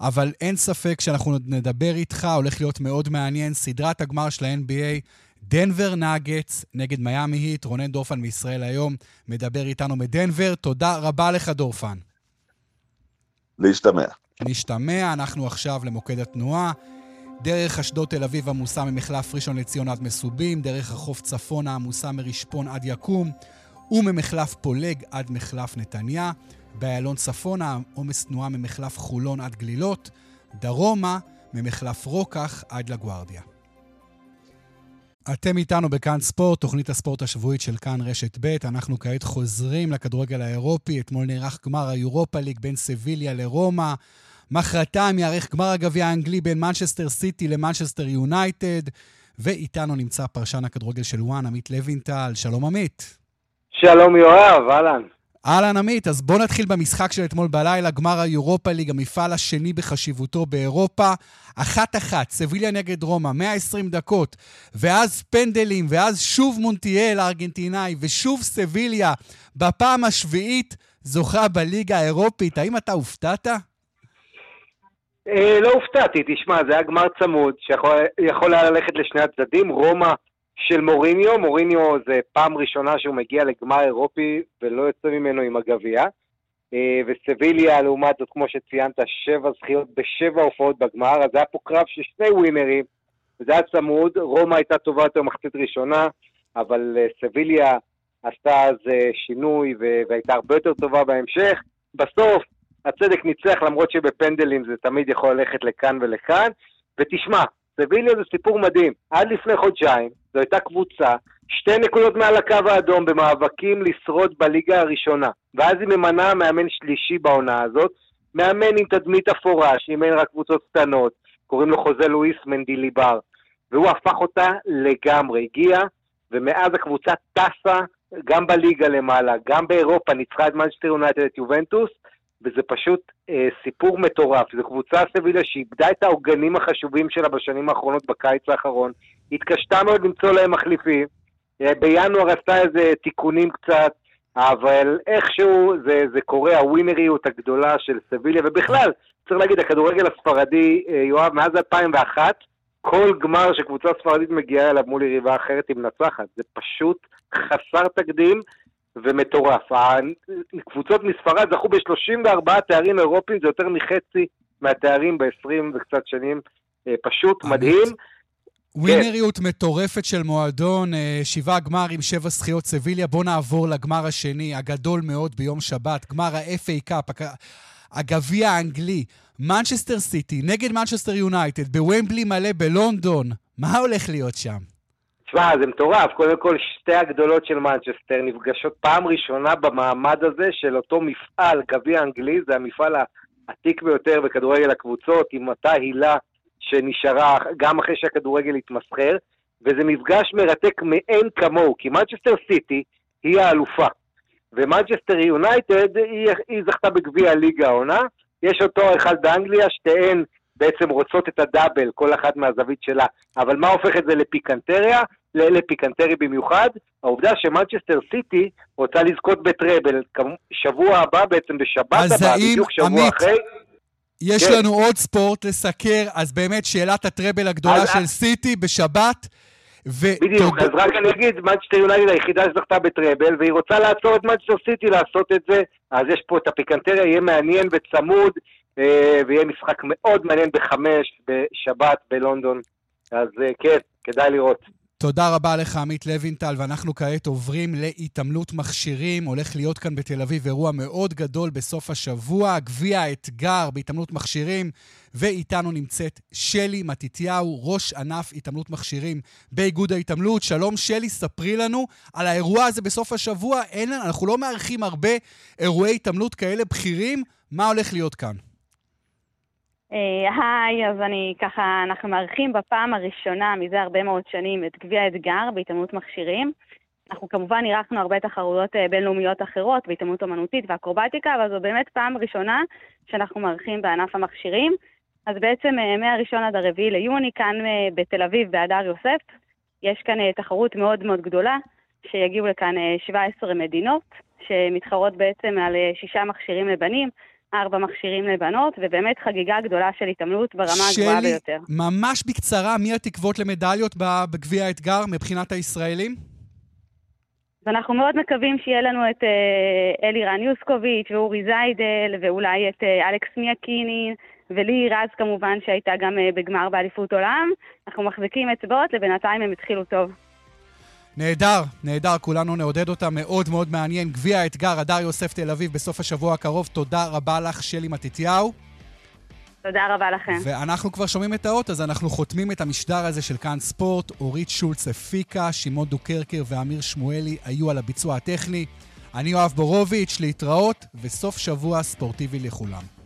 אבל אין ספק שאנחנו נדבר איתך, הולך להיות מאוד מעניין. סדרת הגמר של ה-NBA, דנבר נאגץ נגד מיאמי היט, רונן דורפן מישראל היום מדבר איתנו מדנבר. תודה רבה לך, דורפן. להשתמע. נשתמע, אנחנו עכשיו למוקד התנועה. דרך אשדוד תל אביב עמוסה ממחלף ראשון לציון עד מסובים, דרך החוף צפונה עמוסה מרשפון עד יקום, וממחלף פולג עד מחלף נתניה. באיילון צפונה, עומס תנועה ממחלף חולון עד גלילות, דרומה, ממחלף רוקח עד לגוארדיה. אתם איתנו בכאן ספורט, תוכנית הספורט השבועית של כאן רשת ב'. אנחנו כעת חוזרים לכדורגל האירופי. אתמול נערך גמר היורופה ליג בין סביליה לרומא. מחרתיים יארך גמר הגביע האנגלי בין מנצ'סטר סיטי למנצ'סטר יונייטד. ואיתנו נמצא פרשן הכדורגל של ONE, עמית לוינטל. שלום עמית. שלום יואב, אהלן. אהלן עמית, אז בואו נתחיל במשחק של אתמול בלילה, גמר היורופה ליג, המפעל השני בחשיבותו באירופה. אחת-אחת, סביליה נגד רומא, 120 דקות, ואז פנדלים, ואז שוב מונטיאל הארגנטינאי, ושוב סביליה, בפעם השביעית זוכה בליגה האירופית. האם אתה הופתעת? אה, לא הופתעתי, תשמע, זה היה גמר צמוד, שיכול היה ללכת לשני הצדדים. רומא של מוריניו, מוריניו זה פעם ראשונה שהוא מגיע לגמר אירופי ולא יוצא ממנו עם הגביע. אה, וסביליה, לעומת זאת, כמו שציינת, שבע זכיות בשבע הופעות בגמר, אז היה פה קרב של שני ווינרים, וזה היה צמוד, רומא הייתה טובה יותר מחצית ראשונה, אבל אה, סביליה עשתה אז שינוי והייתה הרבה יותר טובה בהמשך. בסוף, הצדק ניצח, למרות שבפנדלים זה תמיד יכול ללכת לכאן ולכאן. ותשמע, סביליה זה סיפור מדהים. עד לפני חודשיים, זו הייתה קבוצה, שתי נקודות מעל הקו האדום במאבקים לשרוד בליגה הראשונה. ואז היא ממנה מאמן שלישי בעונה הזאת, מאמן עם תדמית אפורה, שאימן רק קבוצות קטנות, קוראים לו חוזה לואיס מנדיליבר. והוא הפך אותה לגמרי. הגיע, ומאז הקבוצה טסה גם בליגה למעלה, גם באירופה, ניצחה את מנצ'סטר יונייטד, את יובנטוס, וזה פשוט אה, סיפור מטורף. זו קבוצה סבילה שאיבדה את העוגנים החשובים שלה בשנים האחרונות בקיץ האחרון, התקשתה מאוד למצוא להם מחליפים, אה, בינואר עשתה איזה תיקונים קצת, אבל איכשהו זה, זה קורה, הווינריות הגדולה של סביליה, ובכלל, צריך להגיד, הכדורגל הספרדי, אה, יואב, מאז 2001, כל גמר שקבוצה ספרדית מגיעה אליו מול יריבה אחרת היא מנצחת. זה פשוט חסר תקדים, ומטורף. הקבוצות מספרד זכו ב-34 תארים אירופיים, זה יותר מחצי מהתארים ב-20 וקצת שנים. אה, פשוט מדהים. ווינריות כן. מטורפת של מועדון, אה, שבעה גמרים, שבע זכיות סביליה. בואו נעבור לגמר השני, הגדול מאוד ביום שבת, גמר ה- FA Cup, הגביע האנגלי. מנצ'סטר סיטי נגד מנצ'סטר יונייטד, בוומבלי מלא בלונדון. מה הולך להיות שם? תשמע, זה מטורף. קודם כל, שתי הגדולות של מנצ'סטר נפגשות פעם ראשונה במעמד הזה של אותו מפעל, גביע אנגלי, זה המפעל העתיק ביותר בכדורגל הקבוצות, עם אותה הילה שנשארה גם אחרי שהכדורגל התמסחר, וזה מפגש מרתק מאין כמוהו, כי מנצ'סטר סיטי היא האלופה, ומנצ'סטר יונייטד היא, היא זכתה בגביע הליגה העונה, יש אותו אחד באנגליה, שתיהן בעצם רוצות את הדאבל, כל אחת מהזווית שלה. אבל מה הופך את זה לפיקנטריה? לפיקנטרי במיוחד? העובדה שמנצ'סטר סיטי רוצה לזכות בטראבל, שבוע הבא בעצם בשבת הבאה, בדיוק שבוע עמית, אחרי. יש כן. לנו עוד ספורט לסקר, אז באמת שאלת הטראבל הגדולה אז... של סיטי בשבת. ו... בדיוק, אז רק אני אגיד, מנצ'סטר יונייטד היחידה שזכתה בטראבל, והיא רוצה לעצור את מנצ'סטר סיטי לעשות את זה, אז יש פה את הפיקנטריה, יהיה מעניין וצמוד, ויהיה משחק מאוד מעניין בחמש בשבת בלונדון. אז אה, כן, כדאי לראות. תודה רבה לך, עמית לוינטל, ואנחנו כעת עוברים להתעמלות מכשירים. הולך להיות כאן בתל אביב אירוע מאוד גדול בסוף השבוע, גביע האתגר בהתעמלות מכשירים, ואיתנו נמצאת שלי מתתיהו, ראש ענף התעמלות מכשירים באיגוד ההתעמלות. שלום שלי, ספרי לנו על האירוע הזה בסוף השבוע. אין, אנחנו לא מארחים הרבה אירועי התעמלות כאלה בכירים. מה הולך להיות כאן? אה, היי, אז אני ככה, אנחנו מארחים בפעם הראשונה מזה הרבה מאוד שנים את גביע האתגר בהתעמלות מכשירים. אנחנו כמובן אירחנו הרבה תחרויות אה, בינלאומיות אחרות בהתעמלות אמנותית ואקרובטיקה, אבל זו באמת פעם ראשונה שאנחנו מארחים בענף המכשירים. אז בעצם אה, מהראשון עד הרביעי ליוני, כאן בתל אביב, בהדר יוסף, יש כאן תחרות מאוד מאוד גדולה, שיגיעו לכאן 17 מדינות, שמתחרות בעצם על שישה מכשירים לבנים, ארבע מכשירים לבנות, ובאמת חגיגה גדולה של התעמלות ברמה הגבוהה ביותר. שלי, ממש בקצרה, מי התקוות למדליות בגביע האתגר מבחינת הישראלים? ואנחנו מאוד מקווים שיהיה לנו את אה, אלירן יוסקוביץ' ואורי זיידל, ואולי את אה, אלכס מיאקיני, ולי רז כמובן, שהייתה גם אה, בגמר באליפות עולם. אנחנו מחזיקים אצבעות, לבינתיים הם התחילו טוב. נהדר, נהדר, כולנו נעודד אותה, מאוד מאוד מעניין. גביע האתגר, הדר יוסף תל אביב בסוף השבוע הקרוב. תודה רבה לך, שלי מתתיהו. תודה רבה לכם. ואנחנו כבר שומעים את האות, אז אנחנו חותמים את המשדר הזה של כאן ספורט. אורית שולץ הפיקה, שמעון דוקרקר ואמיר שמואלי היו על הביצוע הטכני. אני יואב בורוביץ', להתראות, וסוף שבוע ספורטיבי לכולם.